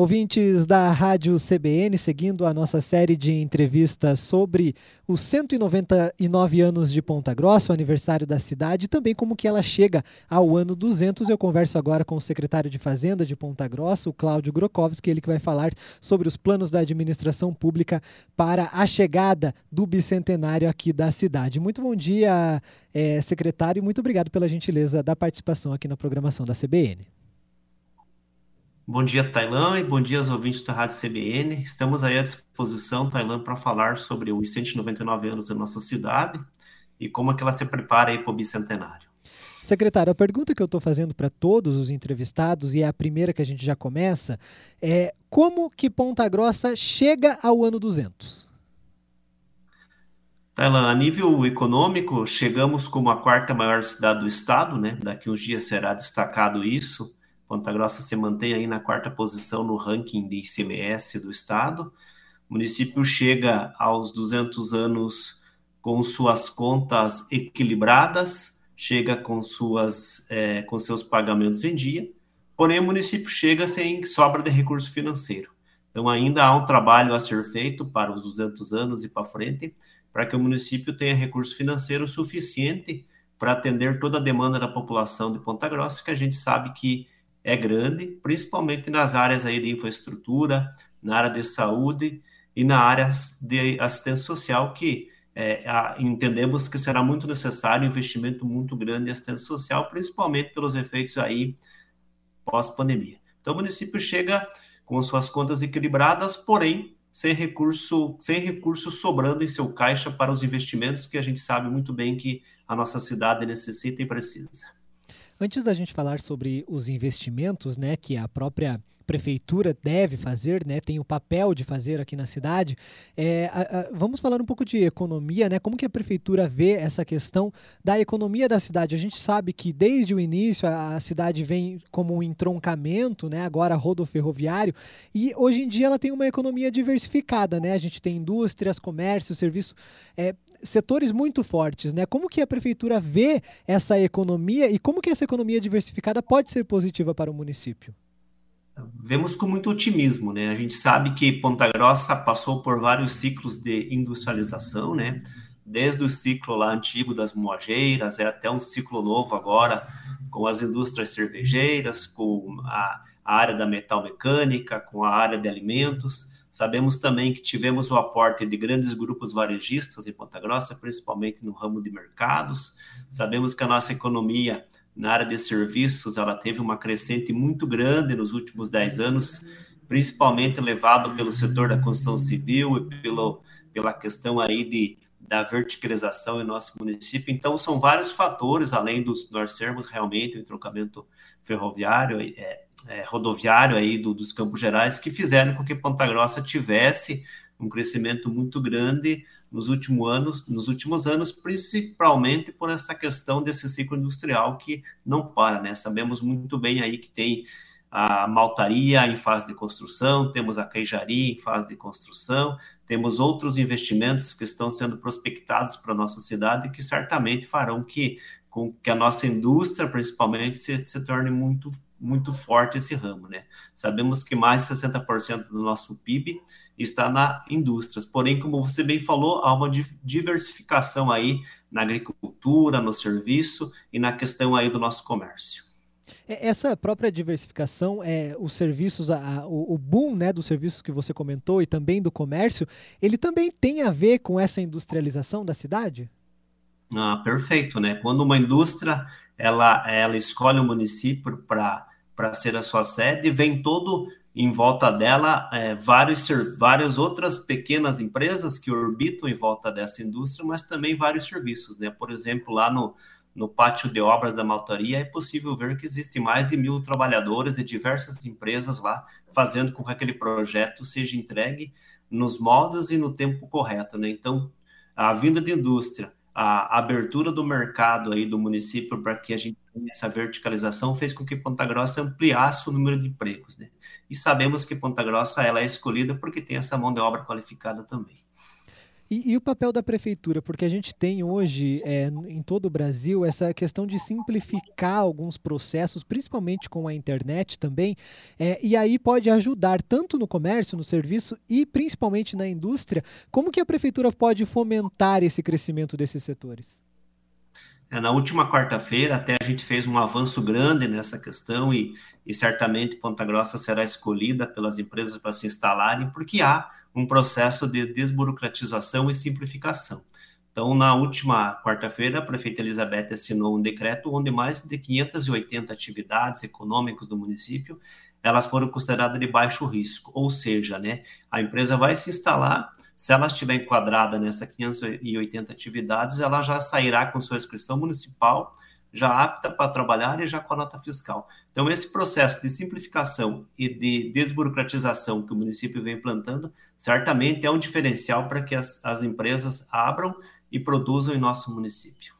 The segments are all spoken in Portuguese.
Ouvintes da Rádio CBN, seguindo a nossa série de entrevistas sobre os 199 anos de Ponta Grossa, o aniversário da cidade, e também como que ela chega ao ano 200. Eu converso agora com o secretário de Fazenda de Ponta Grossa, o Cláudio Grokowski, ele que vai falar sobre os planos da administração pública para a chegada do bicentenário aqui da cidade. Muito bom dia, é, secretário, e muito obrigado pela gentileza da participação aqui na programação da CBN. Bom dia, Tailã, e bom dia aos ouvintes da Rádio CBN. Estamos aí à disposição, Tailã, para falar sobre os 199 anos da nossa cidade e como é que ela se prepara para o bicentenário. Secretário, a pergunta que eu estou fazendo para todos os entrevistados, e é a primeira que a gente já começa, é como que Ponta Grossa chega ao ano 200? Tailã, a nível econômico, chegamos como a quarta maior cidade do estado, né? Daqui uns dias será destacado isso Ponta Grossa se mantém aí na quarta posição no ranking de ICMS do estado. O município chega aos 200 anos com suas contas equilibradas, chega com suas é, com seus pagamentos em dia. Porém, o município chega sem sobra de recurso financeiro. Então, ainda há um trabalho a ser feito para os 200 anos e para frente, para que o município tenha recurso financeiro suficiente para atender toda a demanda da população de Ponta Grossa, que a gente sabe que é grande, principalmente nas áreas aí de infraestrutura, na área de saúde e na área de assistência social, que é, a, entendemos que será muito necessário um investimento muito grande em assistência social, principalmente pelos efeitos aí pós-pandemia. Então, o município chega com suas contas equilibradas, porém sem recurso, sem recurso sobrando em seu caixa para os investimentos que a gente sabe muito bem que a nossa cidade necessita e precisa. Antes da gente falar sobre os investimentos, né, que a própria prefeitura deve fazer, né, tem o papel de fazer aqui na cidade, é, a, a, vamos falar um pouco de economia, né? Como que a prefeitura vê essa questão da economia da cidade? A gente sabe que desde o início a, a cidade vem como um entroncamento, né? Agora rodoferroviário e hoje em dia ela tem uma economia diversificada, né? A gente tem indústrias, comércio, serviço. É, setores muito fortes, né? Como que a prefeitura vê essa economia e como que essa economia diversificada pode ser positiva para o município? Vemos com muito otimismo, né? A gente sabe que Ponta Grossa passou por vários ciclos de industrialização, né? Desde o ciclo lá antigo das moageiras, é até um ciclo novo agora, com as indústrias cervejeiras, com a, a área da metal mecânica, com a área de alimentos. Sabemos também que tivemos o aporte de grandes grupos varejistas em Ponta Grossa, principalmente no ramo de mercados. Sabemos que a nossa economia na área de serviços ela teve uma crescente muito grande nos últimos 10 anos, principalmente levado pelo setor da construção civil e pelo, pela questão aí de, da verticalização em nosso município. Então, são vários fatores, além dos nós sermos realmente o entroncamento ferroviário, é, é, rodoviário aí do, dos Campos Gerais que fizeram com que Ponta Grossa tivesse um crescimento muito grande nos últimos anos, nos últimos anos, principalmente por essa questão desse ciclo industrial que não para, né? Sabemos muito bem aí que tem a maltaria em fase de construção, temos a queijaria em fase de construção, temos outros investimentos que estão sendo prospectados para a nossa cidade que certamente farão que, com que a nossa indústria, principalmente, se, se torne muito muito forte esse ramo, né? Sabemos que mais de 60% do nosso PIB está na indústrias. Porém, como você bem falou, há uma diversificação aí na agricultura, no serviço e na questão aí do nosso comércio. É, essa própria diversificação, é, os serviços, a, o, o, boom né, dos serviços que você comentou e também do comércio, ele também tem a ver com essa industrialização da cidade? Ah, perfeito, né? Quando uma indústria ela, ela escolhe o um município para para ser a sua sede, vem todo em volta dela é, vários, várias outras pequenas empresas que orbitam em volta dessa indústria, mas também vários serviços, né? Por exemplo, lá no, no pátio de obras da maltaria é possível ver que existem mais de mil trabalhadores e diversas empresas lá fazendo com que aquele projeto seja entregue nos modos e no tempo correto, né? Então, a vinda de indústria, a abertura do mercado aí do município para que a gente tenha essa verticalização fez com que Ponta Grossa ampliasse o número de empregos, né? E sabemos que Ponta Grossa ela é escolhida porque tem essa mão de obra qualificada também. E, e, o papel da prefeitura? Porque a gente tem hoje, é, em todo o Brasil, essa questão de simplificar alguns processos, principalmente com a internet também, é, e aí pode ajudar tanto no comércio, no serviço e principalmente na indústria. Como que a prefeitura pode fomentar esse crescimento desses setores? É, na última quarta-feira, até a gente fez um avanço grande nessa questão e, e certamente Ponta Grossa será escolhida pelas empresas para se instalarem, porque há um processo de desburocratização e simplificação. Então, na última quarta-feira, a prefeita Elizabeth assinou um decreto onde mais de 580 atividades econômicas do município elas foram consideradas de baixo risco, ou seja, né, a empresa vai se instalar, se ela estiver enquadrada nessa 580 atividades, ela já sairá com sua inscrição municipal, já apta para trabalhar e já com a nota fiscal. Então, esse processo de simplificação e de desburocratização que o município vem implantando, certamente é um diferencial para que as, as empresas abram e produzam em nosso município.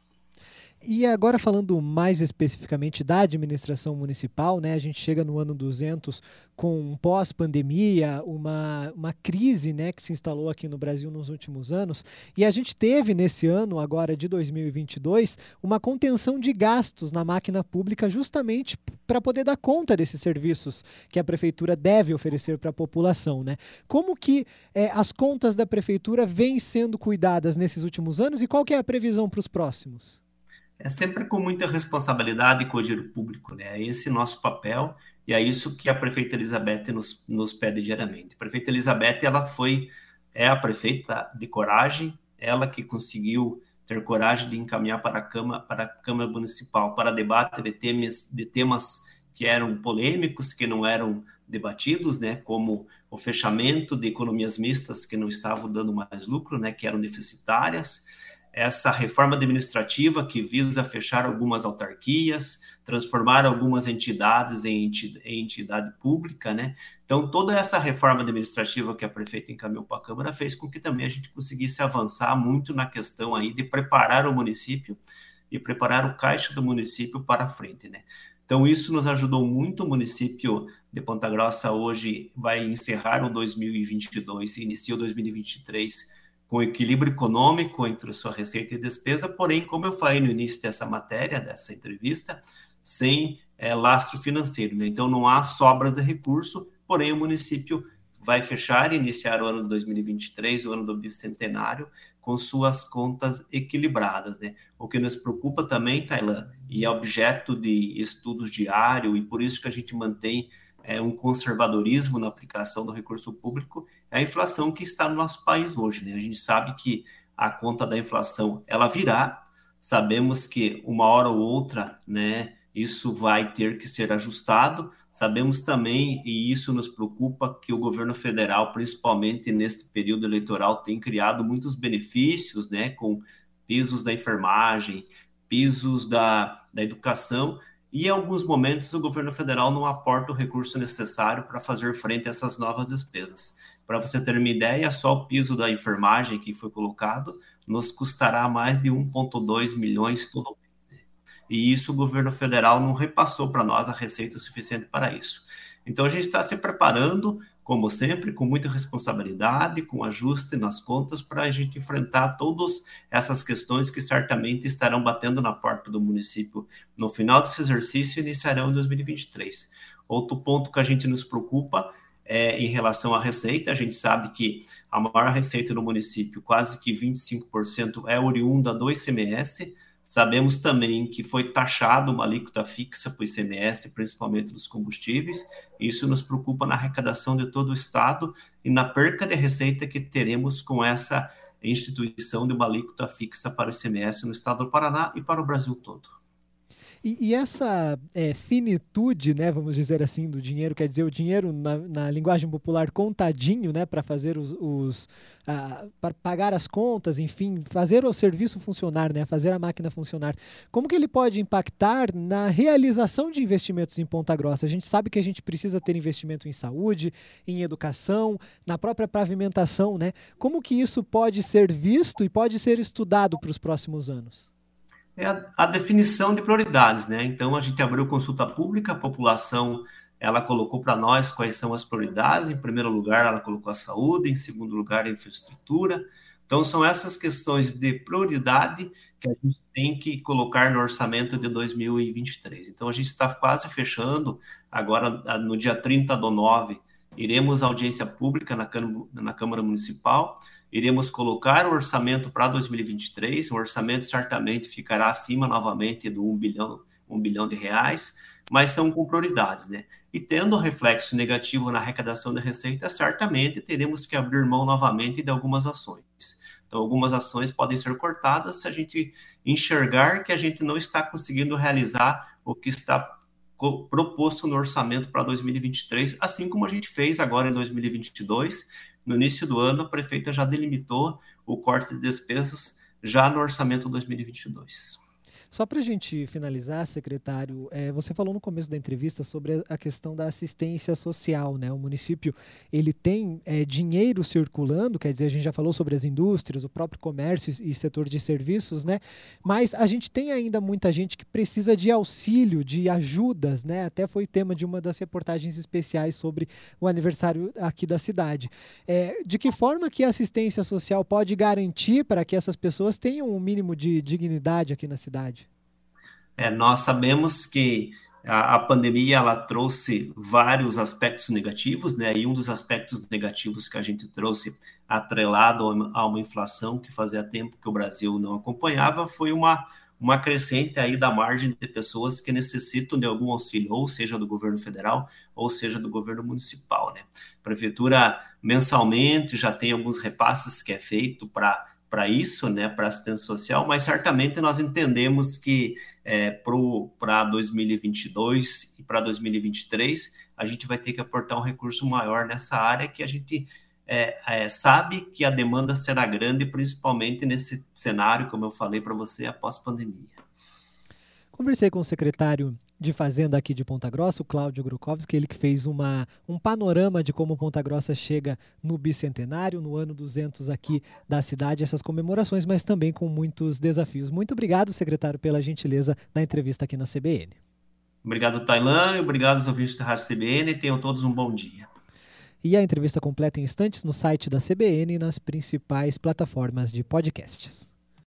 E agora falando mais especificamente da administração municipal, né, a gente chega no ano 200 com pós-pandemia, uma, uma crise né, que se instalou aqui no Brasil nos últimos anos, e a gente teve nesse ano, agora de 2022, uma contenção de gastos na máquina pública justamente para poder dar conta desses serviços que a prefeitura deve oferecer para a população. Né? Como que é, as contas da prefeitura vêm sendo cuidadas nesses últimos anos e qual que é a previsão para os próximos? É sempre com muita responsabilidade com o dinheiro público, né? É esse nosso papel e é isso que a prefeita Elizabeth nos, nos pede diariamente. A prefeita Elizabeth, ela foi, é a prefeita de coragem, ela que conseguiu ter coragem de encaminhar para a Câmara, para a Câmara Municipal para debate de temas, de temas que eram polêmicos, que não eram debatidos, né, como o fechamento de economias mistas que não estavam dando mais lucro, né, que eram deficitárias, essa reforma administrativa que visa fechar algumas autarquias, transformar algumas entidades em entidade pública, né? Então, toda essa reforma administrativa que a prefeita encaminhou para a Câmara fez com que também a gente conseguisse avançar muito na questão aí de preparar o município e preparar o caixa do município para a frente, né? Então, isso nos ajudou muito. O município de Ponta Grossa hoje vai encerrar o 2022 e inicia o 2023 com equilíbrio econômico entre sua receita e despesa, porém, como eu falei no início dessa matéria, dessa entrevista, sem é, lastro financeiro. Né? Então, não há sobras de recurso, porém, o município vai fechar e iniciar o ano de 2023, o ano do bicentenário, com suas contas equilibradas. Né? O que nos preocupa também, Tailan, e é objeto de estudos diário, e por isso que a gente mantém é, um conservadorismo na aplicação do recurso público, é a inflação que está no nosso país hoje. Né? A gente sabe que a conta da inflação ela virá, sabemos que uma hora ou outra, né, isso vai ter que ser ajustado. Sabemos também, e isso nos preocupa, que o governo federal, principalmente nesse período eleitoral, tem criado muitos benefícios, né, com pisos da enfermagem, pisos da, da educação, e em alguns momentos o governo federal não aporta o recurso necessário para fazer frente a essas novas despesas. Para você ter uma ideia, só o piso da enfermagem que foi colocado nos custará mais de 1,2 milhões todo. E isso o governo federal não repassou para nós a receita suficiente para isso. Então a gente está se preparando, como sempre, com muita responsabilidade, com ajuste nas contas, para a gente enfrentar todas essas questões que certamente estarão batendo na porta do município no final desse exercício e iniciarão em 2023. Outro ponto que a gente nos preocupa é, em relação à receita. A gente sabe que a maior receita no município, quase que 25%, é oriunda do ICMS. Sabemos também que foi taxado uma alíquota fixa para o ICMS, principalmente dos combustíveis. Isso nos preocupa na arrecadação de todo o Estado e na perca de receita que teremos com essa instituição de uma alíquota fixa para o ICMS no Estado do Paraná e para o Brasil todo. E, e essa é, finitude, né, vamos dizer assim, do dinheiro, quer dizer, o dinheiro na, na linguagem popular contadinho, né, para fazer os, os para pagar as contas, enfim, fazer o serviço funcionar, né, fazer a máquina funcionar. Como que ele pode impactar na realização de investimentos em Ponta Grossa? A gente sabe que a gente precisa ter investimento em saúde, em educação, na própria pavimentação, né? Como que isso pode ser visto e pode ser estudado para os próximos anos? É a, a, definição de prioridades, né? Então a gente abriu consulta pública, a população ela colocou para nós quais são as prioridades. Em primeiro lugar, ela colocou a saúde, em segundo lugar, a infraestrutura, Então, são essas questões de prioridade que a gente tem que colocar no orçamento de 2023. Então, a gente está quase fechando, agora no dia 30 do 9, iremos à audiência pública na Câmara, na Câmara Municipal, iremos colocar o orçamento para 2023, o orçamento certamente ficará acima novamente do 1 bilhão, 1 bilhão de reais, mas são com prioridades, né? E tendo reflexo negativo na arrecadação da receita, certamente teremos que abrir mão novamente de algumas ações. Então, algumas ações podem ser cortadas se a gente enxergar que a gente não está conseguindo realizar o que está proposto no orçamento para 2023, assim como a gente fez agora em 2022. No início do ano, a prefeita já delimitou o corte de despesas já no orçamento 2022. Só para a gente finalizar, secretário, é, você falou no começo da entrevista sobre a questão da assistência social, né? O município ele tem é, dinheiro circulando, quer dizer, a gente já falou sobre as indústrias, o próprio comércio e setor de serviços, né? Mas a gente tem ainda muita gente que precisa de auxílio, de ajudas, né? Até foi tema de uma das reportagens especiais sobre o aniversário aqui da cidade. É, de que forma que a assistência social pode garantir para que essas pessoas tenham um mínimo de dignidade aqui na cidade? É, nós sabemos que a, a, pandemia ela trouxe vários aspectos negativos, né? E um dos aspectos negativos que a gente trouxe atrelado a uma inflação que fazia tempo que o Brasil não acompanhava foi uma uma crescente aí da margem de pessoas que necessitam de algum auxílio, ou seja do governo federal, ou seja do governo municipal, né? A prefeitura mensalmente já tem alguns repasses que é feito para para isso, né, para assistência social, mas certamente nós entendemos que é, para 2022 e para 2023 a gente vai ter que aportar um recurso maior nessa área que a gente é, é, sabe que a demanda será grande, principalmente nesse cenário, como eu falei para você, após pandemia. Conversei com o secretário de Fazenda aqui de Ponta Grossa, o Cláudio Grukovski, ele que fez uma, um panorama de como Ponta Grossa chega no bicentenário, no ano 200 aqui da cidade, essas comemorações, mas também com muitos desafios. Muito obrigado, secretário, pela gentileza da entrevista aqui na CBN. Obrigado, Tailan, e obrigado aos ouvintes da Rádio CBN. Tenham todos um bom dia. E a entrevista completa em instantes no site da CBN e nas principais plataformas de podcasts.